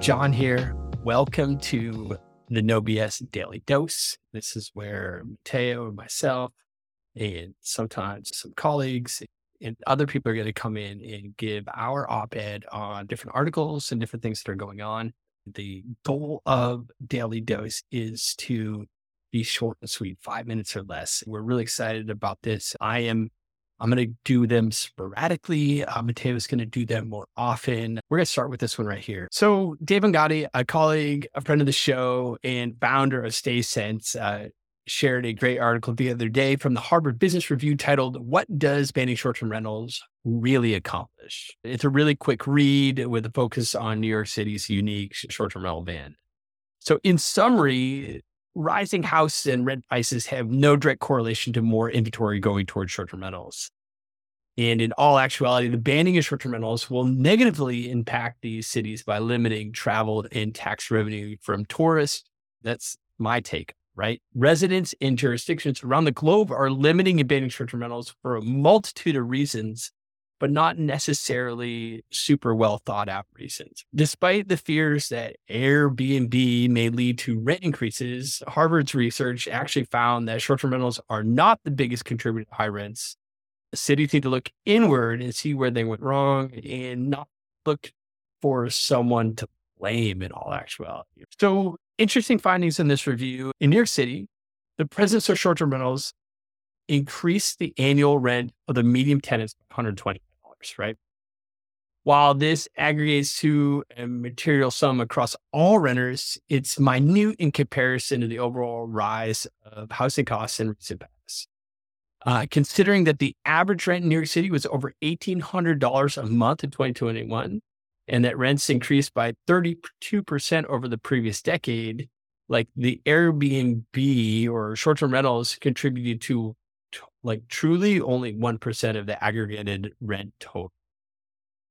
John here. Welcome to the No BS Daily Dose. This is where Mateo and myself, and sometimes some colleagues and other people are going to come in and give our op ed on different articles and different things that are going on. The goal of Daily Dose is to be short and sweet, five minutes or less. We're really excited about this. I am I'm going to do them sporadically. Uh, Mateo's going to do them more often. We're going to start with this one right here. So, Dave Angotti, a colleague, a friend of the show, and founder of StaySense, uh, shared a great article the other day from the Harvard Business Review titled, What Does Banning Short Term Rentals Really Accomplish? It's a really quick read with a focus on New York City's unique short term rental ban. So, in summary, rising house and rent prices have no direct correlation to more inventory going towards short term rentals. And in all actuality, the banning of short term rentals will negatively impact these cities by limiting travel and tax revenue from tourists. That's my take, right? Residents in jurisdictions around the globe are limiting and banning short term rentals for a multitude of reasons but not necessarily super well thought out reasons. Despite the fears that Airbnb may lead to rent increases, Harvard's research actually found that short term rentals are not the biggest contributor to high rents. Cities need to look inward and see where they went wrong and not look for someone to blame in all actuality. So, interesting findings in this review. In New York City, the presence of short term rentals increased the annual rent of the medium tenants by 120 right? While this aggregates to a material sum across all renters, it's minute in comparison to the overall rise of housing costs in recent past. Uh, considering that the average rent in New York City was over $1,800 a month in 2021, and that rents increased by 32% over the previous decade, like the Airbnb or short term rentals contributed to like truly only 1% of the aggregated rent total.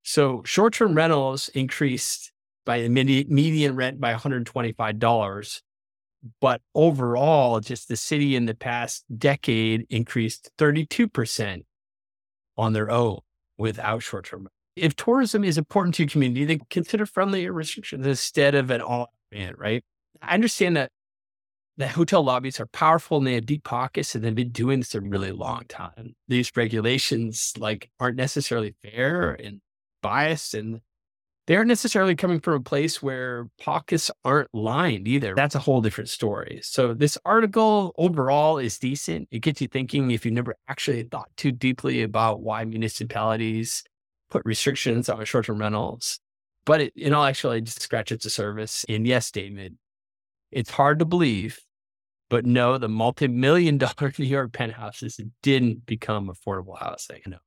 So short term rentals increased by a median rent by $125. But overall, just the city in the past decade increased 32% on their own without short term. If tourism is important to your community, then consider friendly restrictions instead of an all ban, right? I understand that the hotel lobbies are powerful and they have deep pockets and they've been doing this a really long time. These regulations like aren't necessarily fair and biased and they aren't necessarily coming from a place where pockets aren't lined either. That's a whole different story. So this article overall is decent. It gets you thinking if you never actually thought too deeply about why municipalities put restrictions on short-term rentals. But it, in all actuality, just scratches the surface. And yes, David, it's hard to believe but no, the multi million dollar New York penthouses didn't become affordable housing. No.